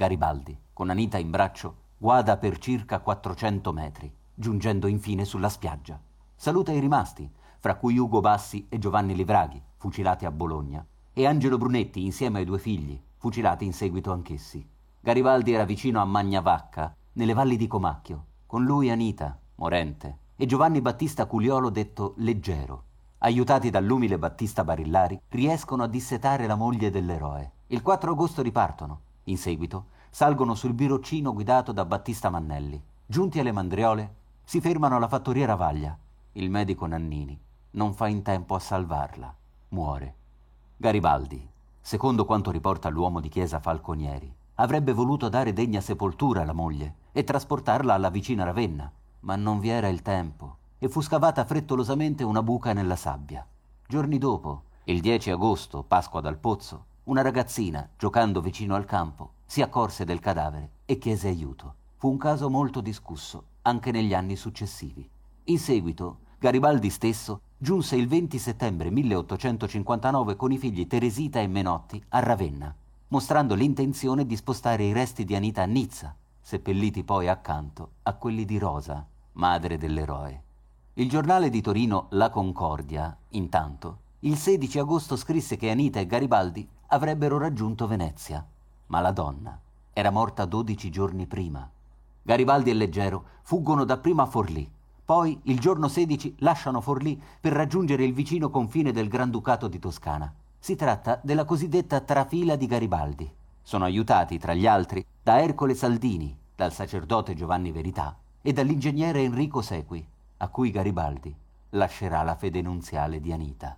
Garibaldi, con Anita in braccio, guada per circa 400 metri, giungendo infine sulla spiaggia. Saluta i rimasti, fra cui Ugo Bassi e Giovanni Livraghi, fucilati a Bologna, e Angelo Brunetti insieme ai due figli, fucilati in seguito anch'essi. Garibaldi era vicino a Magnavacca, nelle valli di Comacchio, con lui Anita, morente, e Giovanni Battista Culiolo detto Leggero. Aiutati dall'umile Battista Barillari, riescono a dissetare la moglie dell'eroe. Il 4 agosto ripartono. In seguito salgono sul biroccino guidato da Battista Mannelli. Giunti alle Mandriole, si fermano alla fattoria Ravaglia. Il medico Nannini non fa in tempo a salvarla. Muore. Garibaldi, secondo quanto riporta l'uomo di chiesa Falconieri, avrebbe voluto dare degna sepoltura alla moglie e trasportarla alla vicina Ravenna, ma non vi era il tempo e fu scavata frettolosamente una buca nella sabbia. Giorni dopo, il 10 agosto, Pasqua dal Pozzo, una ragazzina, giocando vicino al campo, si accorse del cadavere e chiese aiuto. Fu un caso molto discusso anche negli anni successivi. In seguito, Garibaldi stesso giunse il 20 settembre 1859 con i figli Teresita e Menotti a Ravenna, mostrando l'intenzione di spostare i resti di Anita a Nizza, seppelliti poi accanto a quelli di Rosa, madre dell'eroe. Il giornale di Torino La Concordia, intanto, il 16 agosto scrisse che Anita e Garibaldi avrebbero raggiunto Venezia, ma la donna era morta 12 giorni prima. Garibaldi e Leggero fuggono dapprima a Forlì, poi il giorno 16 lasciano Forlì per raggiungere il vicino confine del Granducato di Toscana. Si tratta della cosiddetta trafila di Garibaldi. Sono aiutati, tra gli altri, da Ercole Saldini, dal sacerdote Giovanni Verità e dall'ingegnere Enrico Sequi, a cui Garibaldi lascerà la fede nunziale di Anita.